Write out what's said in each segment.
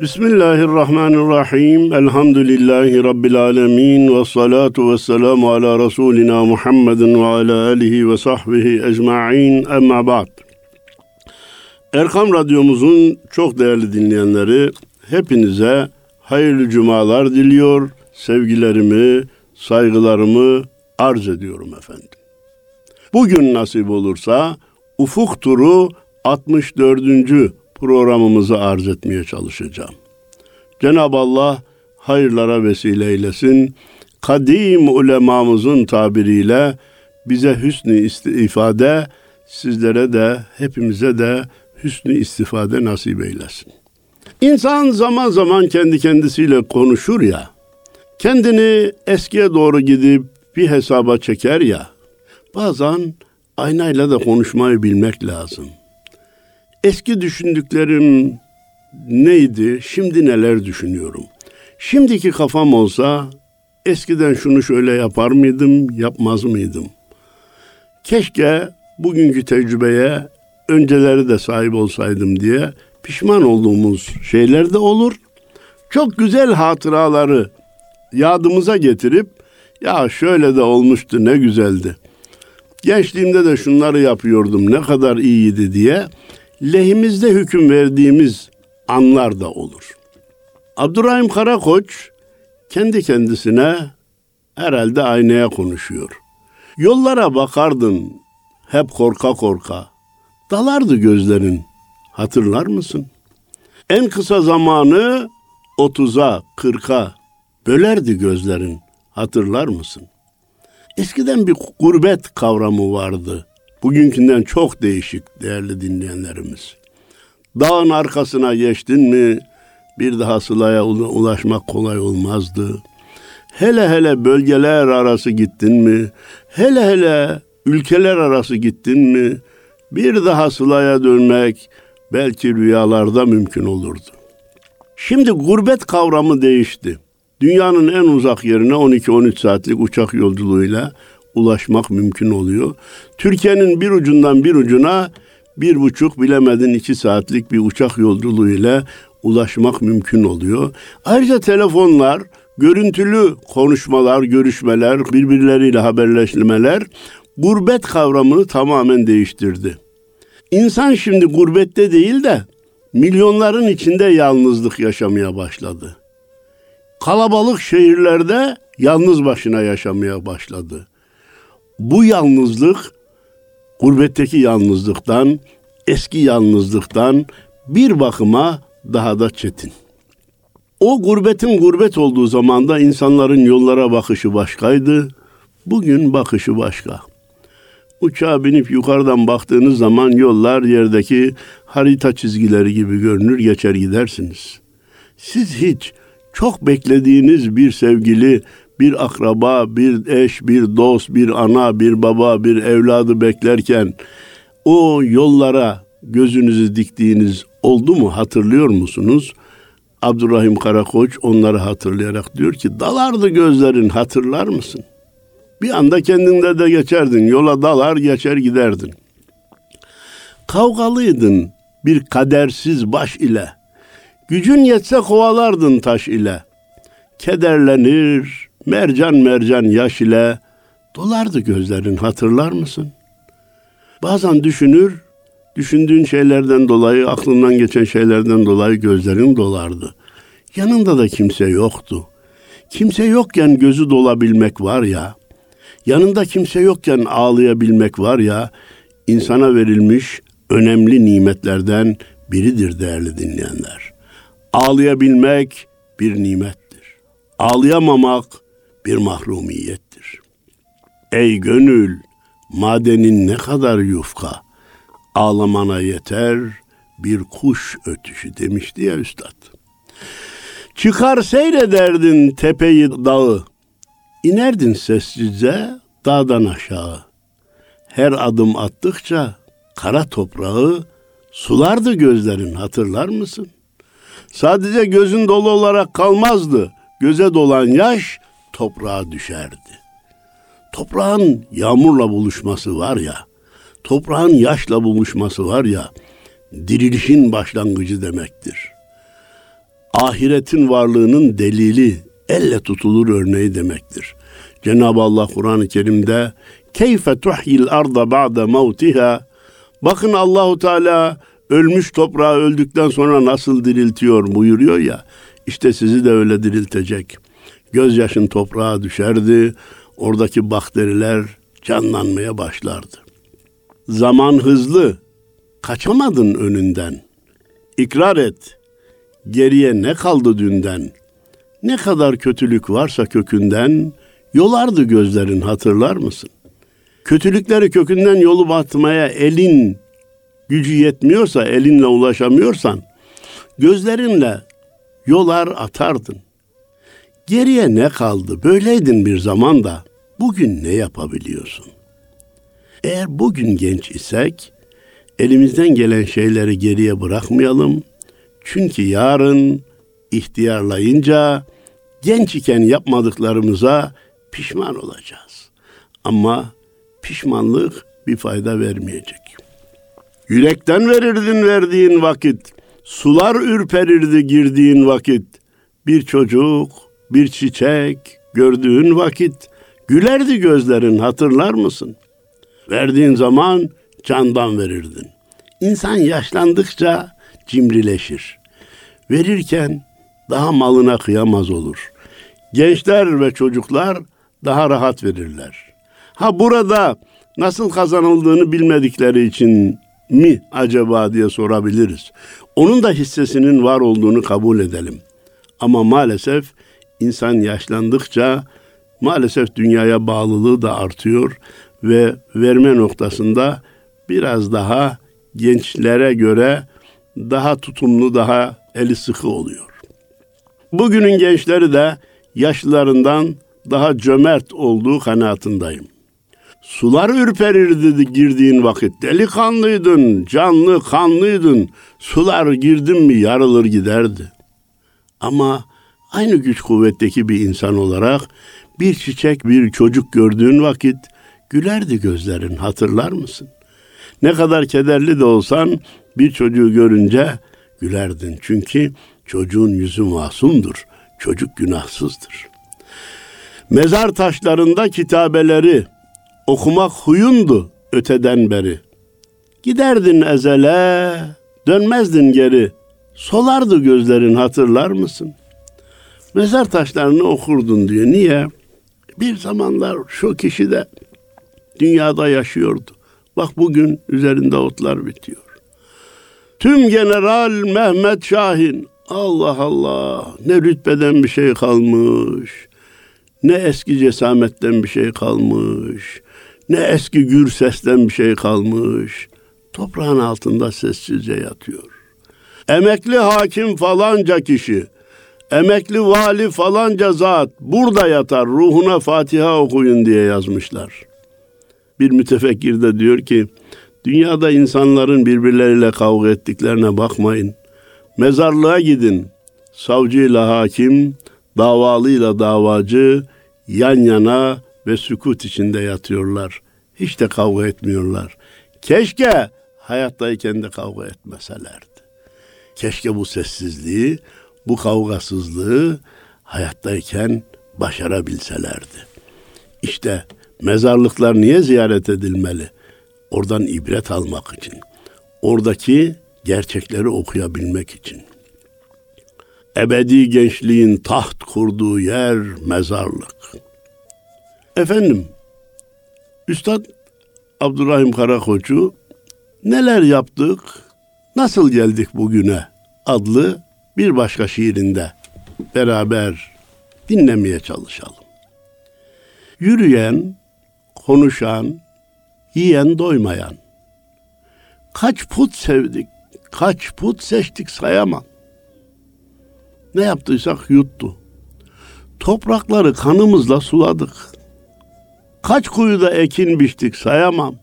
Bismillahirrahmanirrahim. Elhamdülillahi Rabbil alemin. Ve salatu ve selamu ala Resulina Muhammedin ve ala alihi ve sahbihi ecma'in. Emma ba'd. Erkam Radyomuzun çok değerli dinleyenleri, hepinize hayırlı cumalar diliyor. Sevgilerimi, saygılarımı arz ediyorum efendim. Bugün nasip olursa Ufuk Turu 64. programımızı arz etmeye çalışacağım. Cenab-ı Allah hayırlara vesile eylesin. Kadim ulemamızın tabiriyle bize hüsnü ifade, sizlere de hepimize de hüsnü istifade nasip eylesin. İnsan zaman zaman kendi kendisiyle konuşur ya, kendini eskiye doğru gidip bir hesaba çeker ya, bazen aynayla da konuşmayı bilmek lazım. Eski düşündüklerim neydi, şimdi neler düşünüyorum? Şimdiki kafam olsa eskiden şunu şöyle yapar mıydım, yapmaz mıydım? Keşke bugünkü tecrübeye önceleri de sahip olsaydım diye pişman olduğumuz şeyler de olur. Çok güzel hatıraları yadımıza getirip ya şöyle de olmuştu ne güzeldi. Gençliğimde de şunları yapıyordum ne kadar iyiydi diye lehimizde hüküm verdiğimiz anlar da olur. Abdurrahim Karakoç kendi kendisine herhalde aynaya konuşuyor. Yollara bakardın hep korka korka. Dalardı gözlerin. Hatırlar mısın? En kısa zamanı otuza, kırka bölerdi gözlerin. Hatırlar mısın? Eskiden bir gurbet kavramı vardı. Bugünkünden çok değişik değerli dinleyenlerimiz. Dağın arkasına geçtin mi bir daha Sıla'ya ulaşmak kolay olmazdı. Hele hele bölgeler arası gittin mi, hele hele ülkeler arası gittin mi bir daha Sıla'ya dönmek belki rüyalarda mümkün olurdu. Şimdi gurbet kavramı değişti. Dünyanın en uzak yerine 12-13 saatlik uçak yolculuğuyla ulaşmak mümkün oluyor. Türkiye'nin bir ucundan bir ucuna bir buçuk bilemedin iki saatlik bir uçak yolculuğuyla ulaşmak mümkün oluyor. Ayrıca telefonlar, görüntülü konuşmalar, görüşmeler, birbirleriyle haberleşmeler gurbet kavramını tamamen değiştirdi. İnsan şimdi gurbette değil de milyonların içinde yalnızlık yaşamaya başladı. Kalabalık şehirlerde yalnız başına yaşamaya başladı. Bu yalnızlık gurbetteki yalnızlıktan, eski yalnızlıktan bir bakıma daha da çetin. O gurbetin gurbet olduğu zamanda insanların yollara bakışı başkaydı. Bugün bakışı başka. Uçağa binip yukarıdan baktığınız zaman yollar yerdeki harita çizgileri gibi görünür geçer gidersiniz. Siz hiç çok beklediğiniz bir sevgili, bir akraba, bir eş, bir dost, bir ana, bir baba, bir evladı beklerken o yollara gözünüzü diktiğiniz oldu mu hatırlıyor musunuz? Abdurrahim Karakoç onları hatırlayarak diyor ki dalardı gözlerin hatırlar mısın? Bir anda kendinde de geçerdin. Yola dalar geçer giderdin. Kavgalıydın bir kadersiz baş ile. Gücün yetse kovalardın taş ile. Kederlenir, mercan mercan yaş ile dolardı gözlerin hatırlar mısın? Bazen düşünür, düşündüğün şeylerden dolayı, aklından geçen şeylerden dolayı gözlerin dolardı. Yanında da kimse yoktu. Kimse yokken gözü dolabilmek var ya, yanında kimse yokken ağlayabilmek var ya, insana verilmiş önemli nimetlerden biridir değerli dinleyenler. Ağlayabilmek bir nimettir. Ağlayamamak bir mahrumiyettir. Ey gönül, madenin ne kadar yufka, ağlamana yeter bir kuş ötüşü demişti ya üstad. Çıkar seyrederdin tepeyi dağı, inerdin sessizce dağdan aşağı. Her adım attıkça kara toprağı sulardı gözlerin hatırlar mısın? Sadece gözün dolu olarak kalmazdı. Göze dolan yaş toprağa düşerdi. Toprağın yağmurla buluşması var ya, toprağın yaşla buluşması var ya, dirilişin başlangıcı demektir. ahiretin varlığının delili, elle tutulur örneği demektir. Cenab-ı Allah Kur'an-ı Kerim'de keyfe tuhyil arda ba'de mevtiha bakın Allahu Teala ölmüş toprağı öldükten sonra nasıl diriltiyor buyuruyor ya. İşte sizi de öyle diriltecek. Gözyaşın toprağa düşerdi. Oradaki bakteriler canlanmaya başlardı. Zaman hızlı. Kaçamadın önünden. İkrar et. Geriye ne kaldı dünden? Ne kadar kötülük varsa kökünden yolardı gözlerin hatırlar mısın? Kötülükleri kökünden yolu batmaya elin gücü yetmiyorsa, elinle ulaşamıyorsan gözlerinle yolar atardın. Geriye ne kaldı? Böyleydin bir zaman da bugün ne yapabiliyorsun? Eğer bugün genç isek elimizden gelen şeyleri geriye bırakmayalım. Çünkü yarın ihtiyarlayınca genç iken yapmadıklarımıza pişman olacağız. Ama pişmanlık bir fayda vermeyecek. Yürekten verirdin verdiğin vakit, sular ürperirdi girdiğin vakit. Bir çocuk, bir çiçek gördüğün vakit gülerdi gözlerin hatırlar mısın? Verdiğin zaman candan verirdin. İnsan yaşlandıkça cimrileşir. Verirken daha malına kıyamaz olur. Gençler ve çocuklar daha rahat verirler. Ha burada nasıl kazanıldığını bilmedikleri için mi acaba diye sorabiliriz. Onun da hissesinin var olduğunu kabul edelim. Ama maalesef insan yaşlandıkça maalesef dünyaya bağlılığı da artıyor ve verme noktasında biraz daha gençlere göre daha tutumlu, daha eli sıkı oluyor. Bugünün gençleri de yaşlılarından daha cömert olduğu kanaatindeyim. Sular ürperirdi girdiğin vakit. Delikanlıydın, canlı, kanlıydın. Sular girdin mi yarılır giderdi. Ama aynı güç kuvvetteki bir insan olarak bir çiçek, bir çocuk gördüğün vakit gülerdi gözlerin hatırlar mısın? Ne kadar kederli de olsan bir çocuğu görünce gülerdin. Çünkü çocuğun yüzü masumdur. Çocuk günahsızdır. Mezar taşlarında kitabeleri okumak huyundu öteden beri. Giderdin ezele, dönmezdin geri. Solardı gözlerin hatırlar mısın? Mezar taşlarını okurdun diyor. Niye? Bir zamanlar şu kişi de dünyada yaşıyordu. Bak bugün üzerinde otlar bitiyor. Tüm General Mehmet Şahin Allah Allah ne rütbeden bir şey kalmış. Ne eski cesametten bir şey kalmış. Ne eski gür sesten bir şey kalmış. Toprağın altında sessizce yatıyor. Emekli hakim falanca kişi, emekli vali falanca zat burada yatar ruhuna Fatiha okuyun diye yazmışlar. Bir mütefekkir de diyor ki, dünyada insanların birbirleriyle kavga ettiklerine bakmayın. Mezarlığa gidin. Savcıyla hakim, davalıyla davacı yan yana ve sükut içinde yatıyorlar. Hiç de kavga etmiyorlar. Keşke hayattayken de kavga etmeselerdi. Keşke bu sessizliği, bu kavgasızlığı hayattayken başarabilselerdi. İşte mezarlıklar niye ziyaret edilmeli? Oradan ibret almak için. Oradaki gerçekleri okuyabilmek için. Ebedi gençliğin taht kurduğu yer mezarlık. Efendim, Üstad Abdurrahim Karakoç'u neler yaptık, nasıl geldik bugüne adlı bir başka şiirinde beraber dinlemeye çalışalım. Yürüyen, konuşan, yiyen doymayan. Kaç put sevdik, kaç put seçtik sayamam. Ne yaptıysak yuttu. Toprakları kanımızla suladık. Kaç kuyuda ekin biçtik sayamam.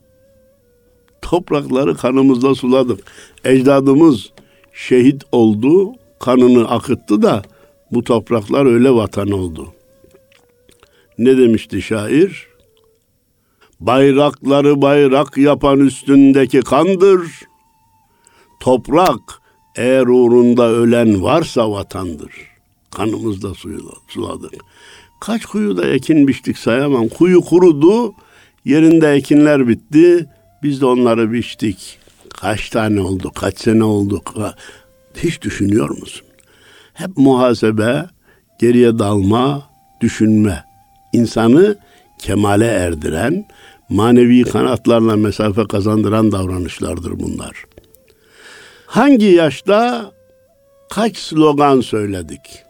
Toprakları kanımızla suladık. Ecdadımız şehit oldu, kanını akıttı da bu topraklar öyle vatan oldu. Ne demişti şair? Bayrakları bayrak yapan üstündeki kandır. Toprak Eğer uğrunda ölen varsa vatandır. Kanımızla suladık. Kaç kuyuda ekin biçtik sayamam. Kuyu kurudu, yerinde ekinler bitti. Biz de onları biçtik. Kaç tane oldu, kaç sene oldu. Hiç düşünüyor musun? Hep muhasebe, geriye dalma, düşünme. İnsanı kemale erdiren, manevi kanatlarla mesafe kazandıran davranışlardır bunlar. Hangi yaşta kaç slogan söyledik?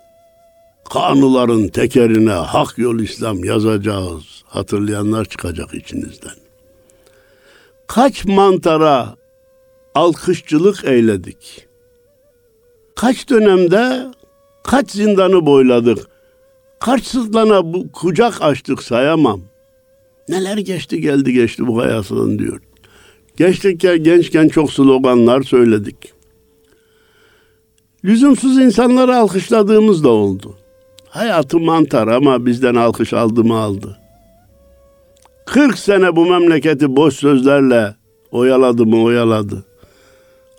Kanunların tekerine hak yol İslam yazacağız. Hatırlayanlar çıkacak içinizden. Kaç mantara alkışçılık eyledik. Kaç dönemde kaç zindanı boyladık. Kaç sırtlana bu kucak açtık sayamam. Neler geçti geldi geçti bu hayatın diyor. Gençlikken gençken çok sloganlar söyledik. Lüzumsuz insanları alkışladığımız da oldu. Hayatı mantar ama bizden alkış aldı mı aldı. 40 sene bu memleketi boş sözlerle oyaladı mı oyaladı.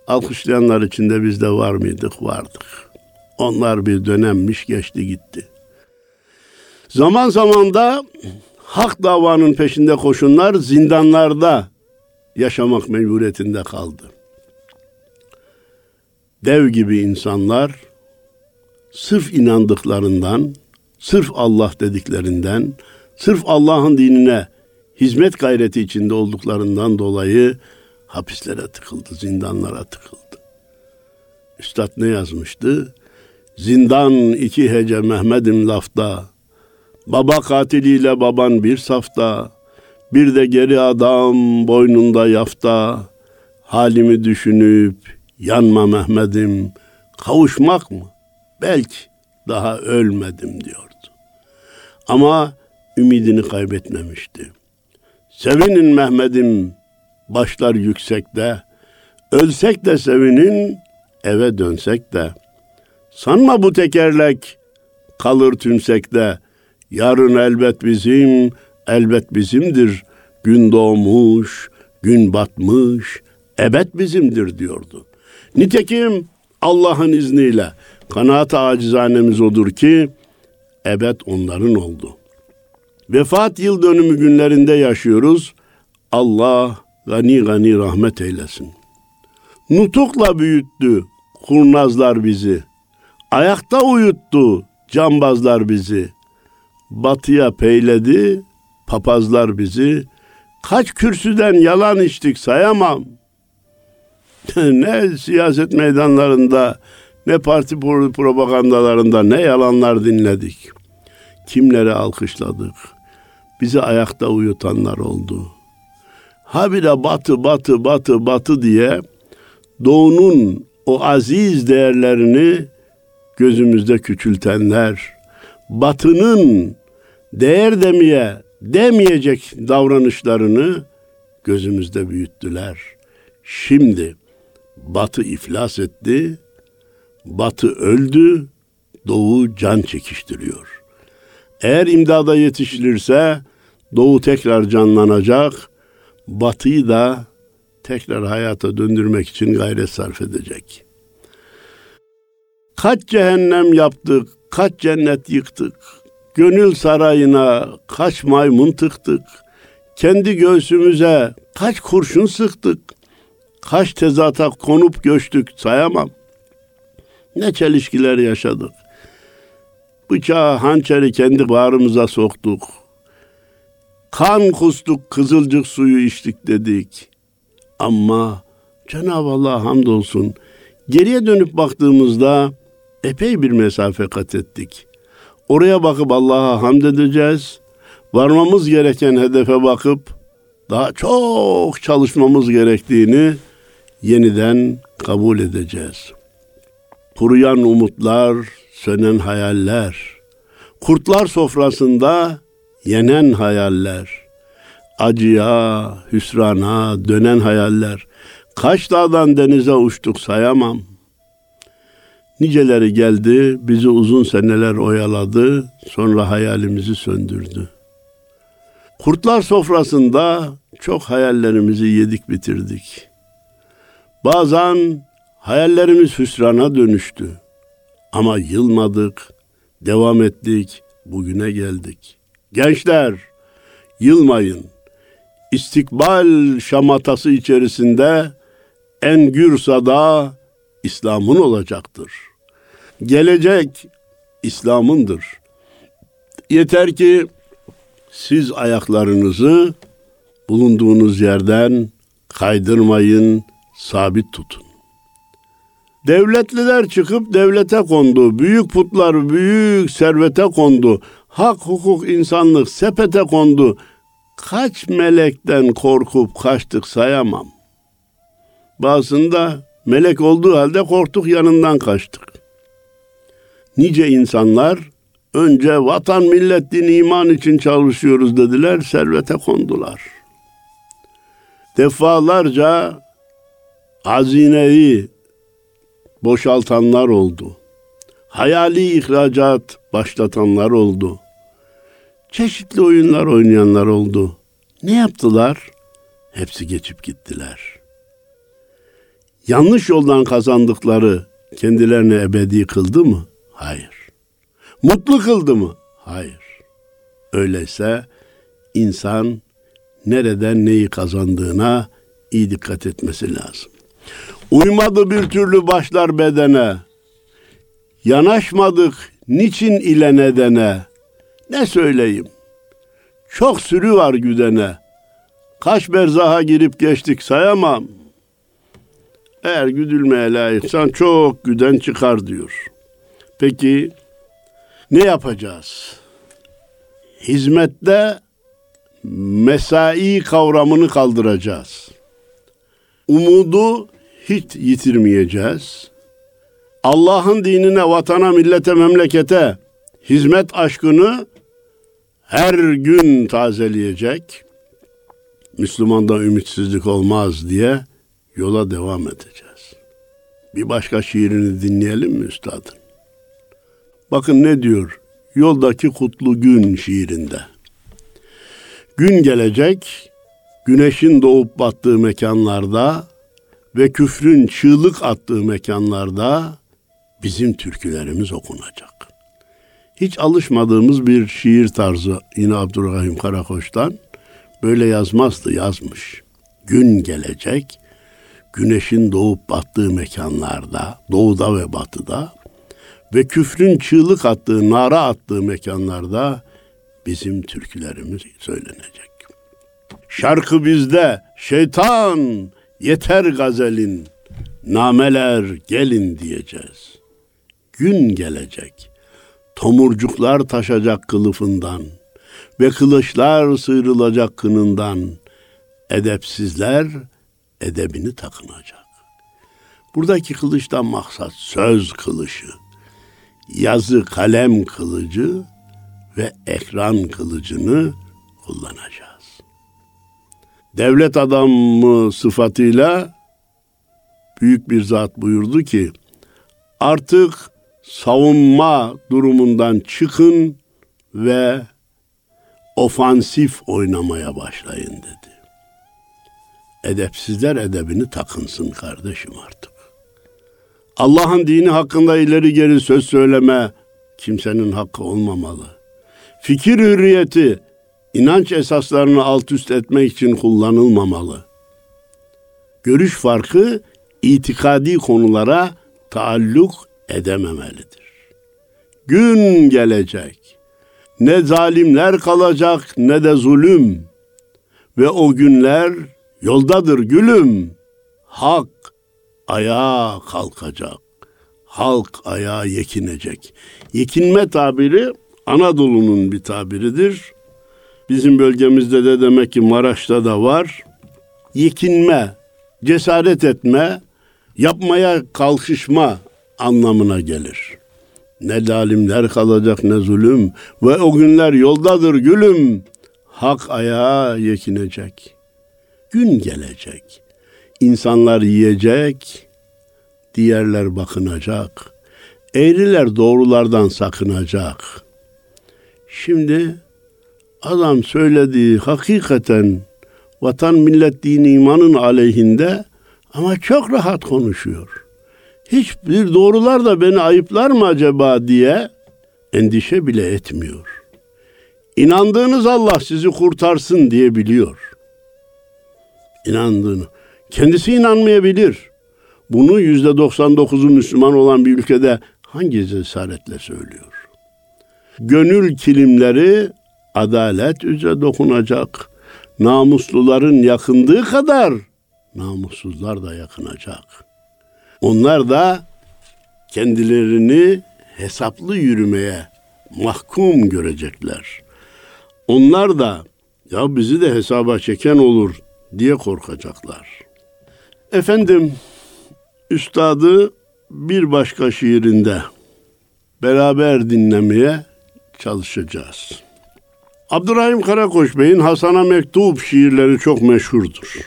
Alkışlayanlar içinde biz de var mıydık? Vardık. Onlar bir dönemmiş geçti gitti. Zaman zaman da hak davanın peşinde koşunlar zindanlarda yaşamak mecburiyetinde kaldı. Dev gibi insanlar sırf inandıklarından, sırf Allah dediklerinden, sırf Allah'ın dinine hizmet gayreti içinde olduklarından dolayı hapislere tıkıldı, zindanlara tıkıldı. Üstad ne yazmıştı? Zindan iki hece Mehmet'im lafta, baba katiliyle baban bir safta, bir de geri adam boynunda yafta, halimi düşünüp yanma Mehmet'im, kavuşmak mı? Belki daha ölmedim diyordu. Ama ümidini kaybetmemişti. Sevinin Mehmet'im, başlar yüksekte, ölsek de sevinin, eve dönsek de. Sanma bu tekerlek kalır tümsekte, yarın elbet bizim, elbet bizimdir. Gün doğmuş, gün batmış, ebed bizimdir diyordu. Nitekim Allah'ın izniyle kanaat acizanemiz odur ki ebed onların oldu. Vefat yıl dönümü günlerinde yaşıyoruz. Allah gani gani rahmet eylesin. Nutukla büyüttü kurnazlar bizi. Ayakta uyuttu cambazlar bizi. Batıya peyledi papazlar bizi. Kaç kürsüden yalan içtik sayamam. ne siyaset meydanlarında ne parti propagandalarında ne yalanlar dinledik. Kimleri alkışladık. Bizi ayakta uyutanlar oldu. Habire batı batı batı batı diye doğunun o aziz değerlerini gözümüzde küçültenler, batının değer demeye, demeyecek davranışlarını gözümüzde büyüttüler. Şimdi batı iflas etti, batı öldü, doğu can çekiştiriyor. Eğer imdada yetişilirse doğu tekrar canlanacak, batıyı da tekrar hayata döndürmek için gayret sarf edecek. Kaç cehennem yaptık, kaç cennet yıktık. Gönül sarayına kaç maymun tıktık. Kendi göğsümüze kaç kurşun sıktık. Kaç tezata konup göçtük sayamam. Ne çelişkiler yaşadık. Bıçağı, hançeri kendi bağrımıza soktuk. Kan kustuk, kızılcık suyu içtik dedik. Ama Cenab-ı Allah hamdolsun geriye dönüp baktığımızda epey bir mesafe kat ettik. Oraya bakıp Allah'a hamd edeceğiz. Varmamız gereken hedefe bakıp daha çok çalışmamız gerektiğini yeniden kabul edeceğiz. Kuruyan umutlar, sönen hayaller, kurtlar sofrasında yenen hayaller, acıya, hüsrana dönen hayaller. Kaç dağdan denize uçtuk sayamam. Niceleri geldi, bizi uzun seneler oyaladı, sonra hayalimizi söndürdü. Kurtlar sofrasında çok hayallerimizi yedik bitirdik. Bazen Hayallerimiz hüsrana dönüştü. Ama yılmadık, devam ettik, bugüne geldik. Gençler, yılmayın. İstikbal şamatası içerisinde en gür sada İslam'ın olacaktır. Gelecek İslam'ındır. Yeter ki siz ayaklarınızı bulunduğunuz yerden kaydırmayın, sabit tutun. Devletliler çıkıp devlete kondu. Büyük putlar büyük servete kondu. Hak, hukuk, insanlık sepete kondu. Kaç melekten korkup kaçtık sayamam. Bazında melek olduğu halde korktuk yanından kaçtık. Nice insanlar önce vatan, millet, din, iman için çalışıyoruz dediler, servete kondular. Defalarca hazineyi boşaltanlar oldu. Hayali ihracat başlatanlar oldu. Çeşitli oyunlar oynayanlar oldu. Ne yaptılar? Hepsi geçip gittiler. Yanlış yoldan kazandıkları kendilerine ebedi kıldı mı? Hayır. Mutlu kıldı mı? Hayır. Öyleyse insan nereden neyi kazandığına iyi dikkat etmesi lazım. Uymadı bir türlü başlar bedene. Yanaşmadık niçin ile nedene. Ne söyleyeyim? Çok sürü var güdene. Kaç berzaha girip geçtik sayamam. Eğer güdülmeye layıksan çok güden çıkar diyor. Peki ne yapacağız? Hizmette mesai kavramını kaldıracağız. Umudu hiç yitirmeyeceğiz. Allah'ın dinine, vatana, millete, memlekete hizmet aşkını her gün tazeleyecek. Müslümanda ümitsizlik olmaz diye yola devam edeceğiz. Bir başka şiirini dinleyelim mi üstadın? Bakın ne diyor? Yoldaki kutlu gün şiirinde. Gün gelecek, güneşin doğup battığı mekanlarda ve küfrün çığlık attığı mekanlarda bizim türkülerimiz okunacak. Hiç alışmadığımız bir şiir tarzı yine Abdurrahim Karakoç'tan böyle yazmazdı yazmış. Gün gelecek, güneşin doğup battığı mekanlarda, doğuda ve batıda ve küfrün çığlık attığı, nara attığı mekanlarda bizim türkülerimiz söylenecek. Şarkı bizde, şeytan yeter gazelin, nameler gelin diyeceğiz. Gün gelecek, tomurcuklar taşacak kılıfından ve kılıçlar sıyrılacak kınından, edepsizler edebini takınacak. Buradaki kılıçtan maksat söz kılıcı, yazı kalem kılıcı ve ekran kılıcını kullanacağız devlet adamı sıfatıyla büyük bir zat buyurdu ki artık savunma durumundan çıkın ve ofansif oynamaya başlayın dedi. Edepsizler edebini takınsın kardeşim artık. Allah'ın dini hakkında ileri geri söz söyleme kimsenin hakkı olmamalı. Fikir hürriyeti inanç esaslarını alt üst etmek için kullanılmamalı. Görüş farkı itikadi konulara taalluk edememelidir. Gün gelecek. Ne zalimler kalacak ne de zulüm. Ve o günler yoldadır gülüm. Hak ayağa kalkacak. Halk ayağa yekinecek. Yekinme tabiri Anadolu'nun bir tabiridir. Bizim bölgemizde de demek ki Maraş'ta da var. Yekinme, cesaret etme, yapmaya kalkışma anlamına gelir. Ne zalimler kalacak ne zulüm ve o günler yoldadır gülüm. Hak ayağa yekinecek. Gün gelecek. İnsanlar yiyecek, diğerler bakınacak. Eğriler doğrulardan sakınacak. Şimdi adam söylediği hakikaten vatan millet din imanın aleyhinde ama çok rahat konuşuyor. Hiçbir doğrular da beni ayıplar mı acaba diye endişe bile etmiyor. İnandığınız Allah sizi kurtarsın diye biliyor. İnandığını. Kendisi inanmayabilir. Bunu yüzde 99'u Müslüman olan bir ülkede hangi cesaretle söylüyor? Gönül kilimleri adalet üzere dokunacak. Namusluların yakındığı kadar namussuzlar da yakınacak. Onlar da kendilerini hesaplı yürümeye mahkum görecekler. Onlar da ya bizi de hesaba çeken olur diye korkacaklar. Efendim üstadı bir başka şiirinde beraber dinlemeye çalışacağız. Abdurrahim Karakoç Bey'in Hasan'a Mektup şiirleri çok meşhurdur.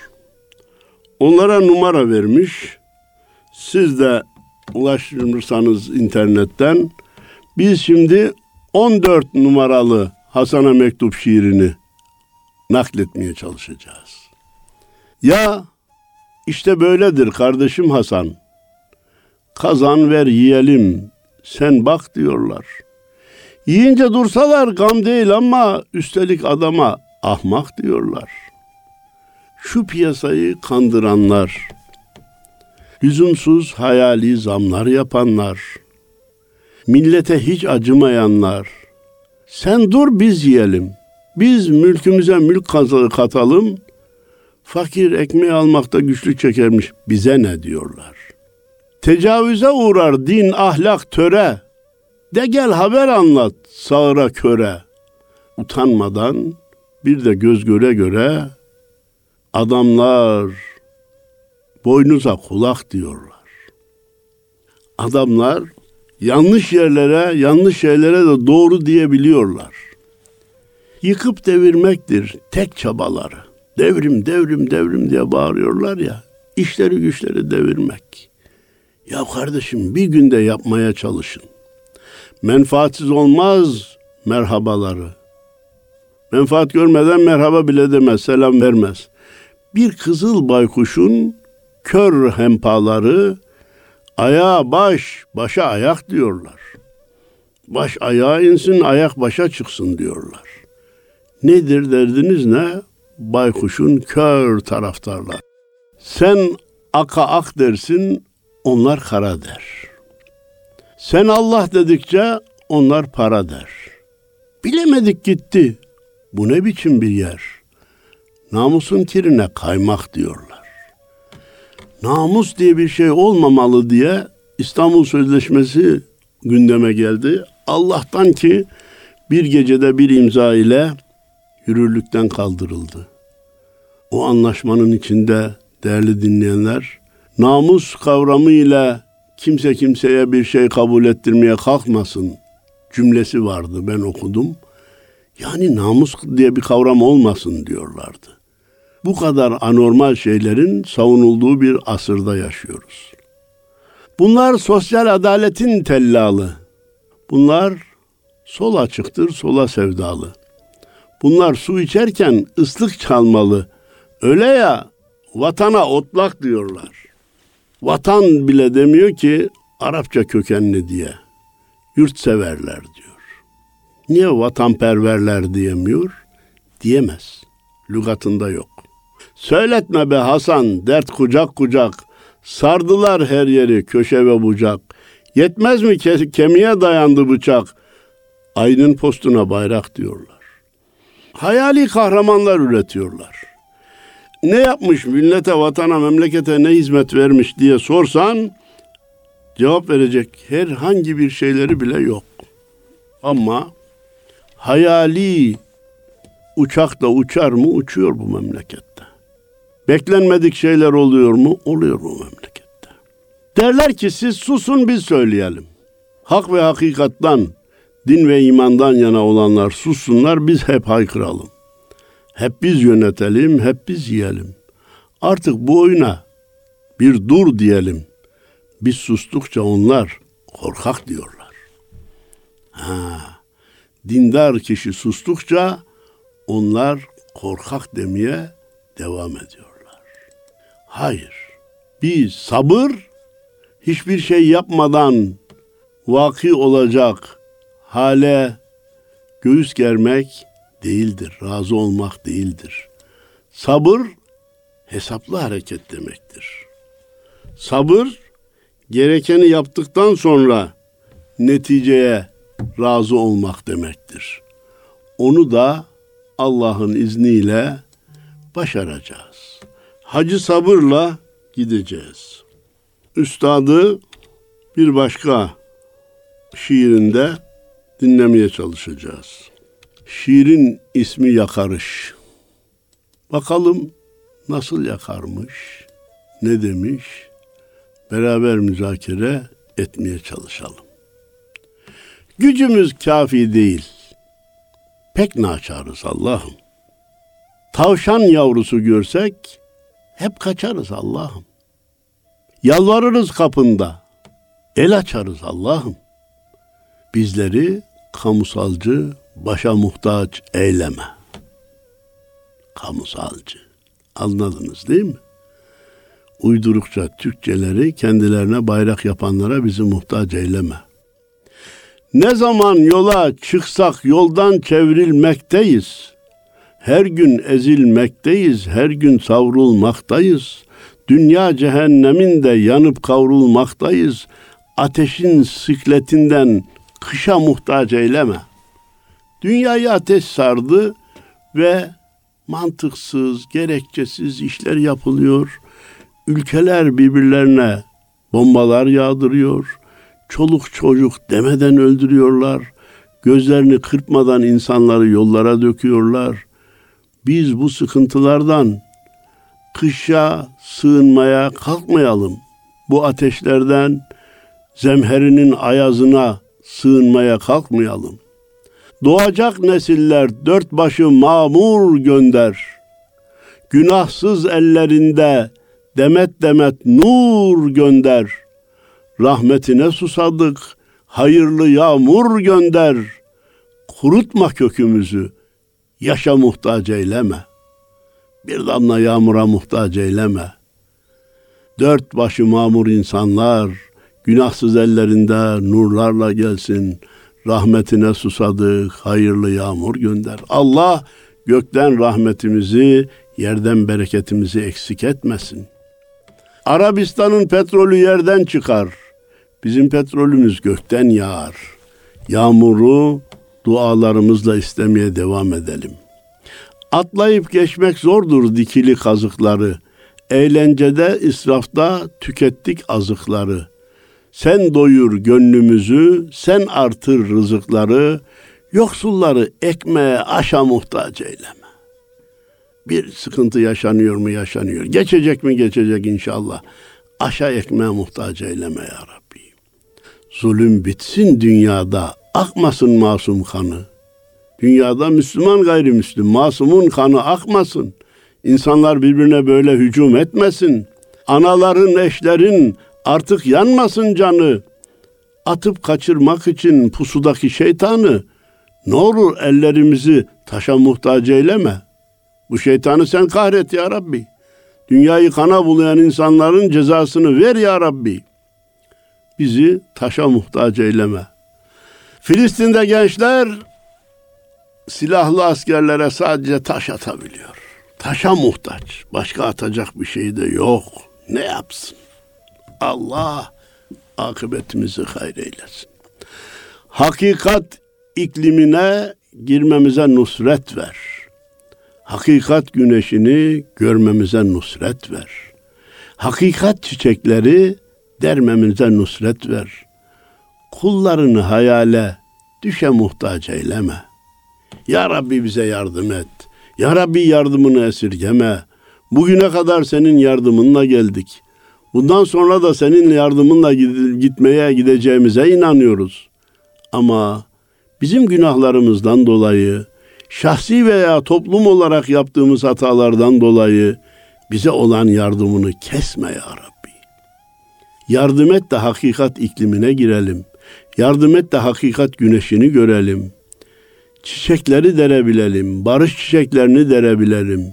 Onlara numara vermiş. Siz de ulaştırırsanız internetten biz şimdi 14 numaralı Hasan'a mektup şiirini nakletmeye çalışacağız. Ya işte böyledir kardeşim Hasan. Kazan ver yiyelim, sen bak diyorlar. Yiyince dursalar gam değil ama üstelik adama ahmak diyorlar. Şu piyasayı kandıranlar, lüzumsuz hayali zamlar yapanlar, millete hiç acımayanlar, sen dur biz yiyelim. Biz mülkümüze mülk katalım. Fakir ekmeği almakta güçlük çekermiş. Bize ne diyorlar? Tecavüze uğrar din, ahlak, töre. De gel haber anlat sağıra köre. Utanmadan bir de göz göre göre adamlar boynuza kulak diyorlar. Adamlar yanlış yerlere, yanlış şeylere de doğru diyebiliyorlar. Yıkıp devirmektir tek çabaları. Devrim, devrim, devrim diye bağırıyorlar ya. İşleri güçleri devirmek. Ya kardeşim bir günde yapmaya çalışın. Menfaatsiz olmaz merhabaları. Menfaat görmeden merhaba bile demez, selam vermez. Bir kızıl baykuşun kör hempaları Ayağa baş, başa ayak diyorlar. Baş ayağa insin, ayak başa çıksın diyorlar. Nedir derdiniz ne? Baykuşun kör taraftarlar. Sen aka ak dersin, onlar kara der. Sen Allah dedikçe onlar para der. Bilemedik gitti. Bu ne biçim bir yer? Namusun tirine kaymak diyorlar namus diye bir şey olmamalı diye İstanbul Sözleşmesi gündeme geldi. Allah'tan ki bir gecede bir imza ile yürürlükten kaldırıldı. O anlaşmanın içinde değerli dinleyenler, namus kavramı ile kimse kimseye bir şey kabul ettirmeye kalkmasın cümlesi vardı ben okudum. Yani namus diye bir kavram olmasın diyorlardı bu kadar anormal şeylerin savunulduğu bir asırda yaşıyoruz. Bunlar sosyal adaletin tellalı. Bunlar sol açıktır, sola sevdalı. Bunlar su içerken ıslık çalmalı. Öyle ya vatana otlak diyorlar. Vatan bile demiyor ki Arapça kökenli diye. Yurtseverler diyor. Niye vatanperverler diyemiyor? Diyemez. Lügatında yok. Söyletme be Hasan dert kucak kucak. Sardılar her yeri köşe ve bucak. Yetmez mi ke- kemiğe dayandı bıçak. Aydın postuna bayrak diyorlar. Hayali kahramanlar üretiyorlar. Ne yapmış millete, vatana, memlekete ne hizmet vermiş diye sorsan cevap verecek herhangi bir şeyleri bile yok. Ama hayali uçak da uçar mı? Uçuyor bu memlekette. Beklenmedik şeyler oluyor mu? Oluyor bu memlekette. Derler ki siz susun biz söyleyelim. Hak ve hakikattan, din ve imandan yana olanlar sussunlar biz hep haykıralım. Hep biz yönetelim, hep biz yiyelim. Artık bu oyuna bir dur diyelim. Biz sustukça onlar korkak diyorlar. Ha, dindar kişi sustukça onlar korkak demeye devam ediyor. Hayır. Biz sabır hiçbir şey yapmadan vaki olacak hale göğüs germek değildir, razı olmak değildir. Sabır hesaplı hareket demektir. Sabır gerekeni yaptıktan sonra neticeye razı olmak demektir. Onu da Allah'ın izniyle başaracağız. Hacı sabırla gideceğiz. Üstadı bir başka şiirinde dinlemeye çalışacağız. Şiirin ismi Yakarış. Bakalım nasıl yakarmış, ne demiş, beraber müzakere etmeye çalışalım. Gücümüz kafi değil. Pek naçarız Allah'ım. Tavşan yavrusu görsek hep kaçarız Allah'ım. Yalvarırız kapında. El açarız Allah'ım. Bizleri kamusalcı, başa muhtaç eyleme. Kamusalcı. Anladınız değil mi? Uydurukça Türkçeleri kendilerine bayrak yapanlara bizi muhtaç eyleme. Ne zaman yola çıksak yoldan çevrilmekteyiz. Her gün ezilmekteyiz, her gün savrulmaktayız. Dünya cehenneminde yanıp kavrulmaktayız. Ateşin sıkletinden kışa muhtaç eyleme. Dünyayı ateş sardı ve mantıksız, gerekçesiz işler yapılıyor. Ülkeler birbirlerine bombalar yağdırıyor. Çoluk çocuk demeden öldürüyorlar. Gözlerini kırpmadan insanları yollara döküyorlar. Biz bu sıkıntılardan kışa sığınmaya kalkmayalım. Bu ateşlerden zemherinin ayazına sığınmaya kalkmayalım. Doğacak nesiller dört başı mamur gönder. Günahsız ellerinde demet demet nur gönder. Rahmetine susadık, hayırlı yağmur gönder. Kurutma kökümüzü, yaşa muhtaç eyleme. Bir damla yağmura muhtaç eyleme. Dört başı mamur insanlar, günahsız ellerinde nurlarla gelsin.'' rahmetine susadık, hayırlı yağmur gönder. Allah gökten rahmetimizi, yerden bereketimizi eksik etmesin. Arabistan'ın petrolü yerden çıkar. Bizim petrolümüz gökten yağar. Yağmuru dualarımızla istemeye devam edelim. Atlayıp geçmek zordur dikili kazıkları. Eğlencede, israfta tükettik azıkları.'' Sen doyur gönlümüzü, sen artır rızıkları, yoksulları ekmeğe, aşa muhtaç eyleme. Bir sıkıntı yaşanıyor mu yaşanıyor. Geçecek mi geçecek inşallah. Aşa ekmeğe muhtaç eyleme ya Rabbi. Zulüm bitsin dünyada, akmasın masum kanı. Dünyada Müslüman gayrimüslim, masumun kanı akmasın. İnsanlar birbirine böyle hücum etmesin. Anaların, eşlerin, Artık yanmasın canı. Atıp kaçırmak için pusudaki şeytanı. Ne olur ellerimizi taşa muhtaç eyleme. Bu şeytanı sen kahret ya Rabbi. Dünyayı kana bulayan insanların cezasını ver ya Rabbi. Bizi taşa muhtaç eyleme. Filistin'de gençler silahlı askerlere sadece taş atabiliyor. Taşa muhtaç. Başka atacak bir şey de yok. Ne yapsın? Allah akıbetimizi hayır eylesin. Hakikat iklimine girmemize nusret ver. Hakikat güneşini görmemize nusret ver. Hakikat çiçekleri dermemize nusret ver. Kullarını hayale, düşe muhtaç eyleme. Ya Rabbi bize yardım et. Ya Rabbi yardımını esirgeme. Bugüne kadar senin yardımınla geldik. Bundan sonra da senin yardımınla gitmeye gideceğimize inanıyoruz. Ama bizim günahlarımızdan dolayı, şahsi veya toplum olarak yaptığımız hatalardan dolayı bize olan yardımını kesme ya Rabbi. Yardım et de hakikat iklimine girelim. Yardım et de hakikat güneşini görelim. Çiçekleri derebilelim, barış çiçeklerini derebilelim.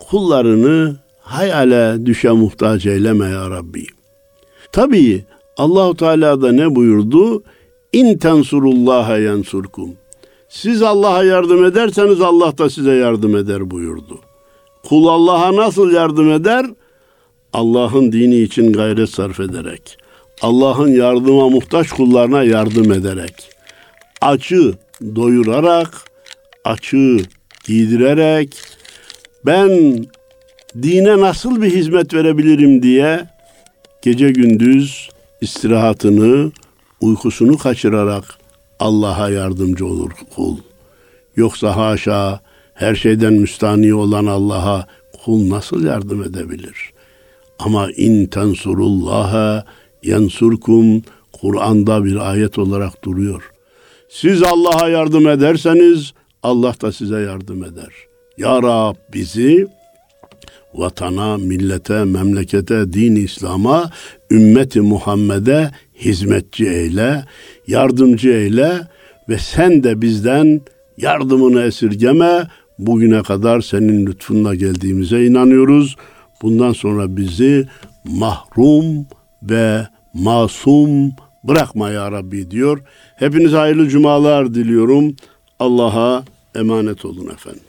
Kullarını hayale düşe muhtaç eyleme ya Rabbi. Tabii Allahu Teala da ne buyurdu? İn tensurullaha yansurkum. Siz Allah'a yardım ederseniz Allah da size yardım eder buyurdu. Kul Allah'a nasıl yardım eder? Allah'ın dini için gayret sarf ederek. Allah'ın yardıma muhtaç kullarına yardım ederek. Açı doyurarak, açı giydirerek ben dine nasıl bir hizmet verebilirim diye gece gündüz istirahatını, uykusunu kaçırarak Allah'a yardımcı olur kul. Yoksa haşa her şeyden müstani olan Allah'a kul nasıl yardım edebilir? Ama in tensurullaha yansurkum Kur'an'da bir ayet olarak duruyor. Siz Allah'a yardım ederseniz Allah da size yardım eder. Ya Rab bizi vatana, millete, memlekete, din İslam'a, ümmeti Muhammed'e hizmetçi eyle, yardımcı eyle ve sen de bizden yardımını esirgeme. Bugüne kadar senin lütfunla geldiğimize inanıyoruz. Bundan sonra bizi mahrum ve masum bırakma ya Rabbi diyor. Hepinize hayırlı cumalar diliyorum. Allah'a emanet olun efendim.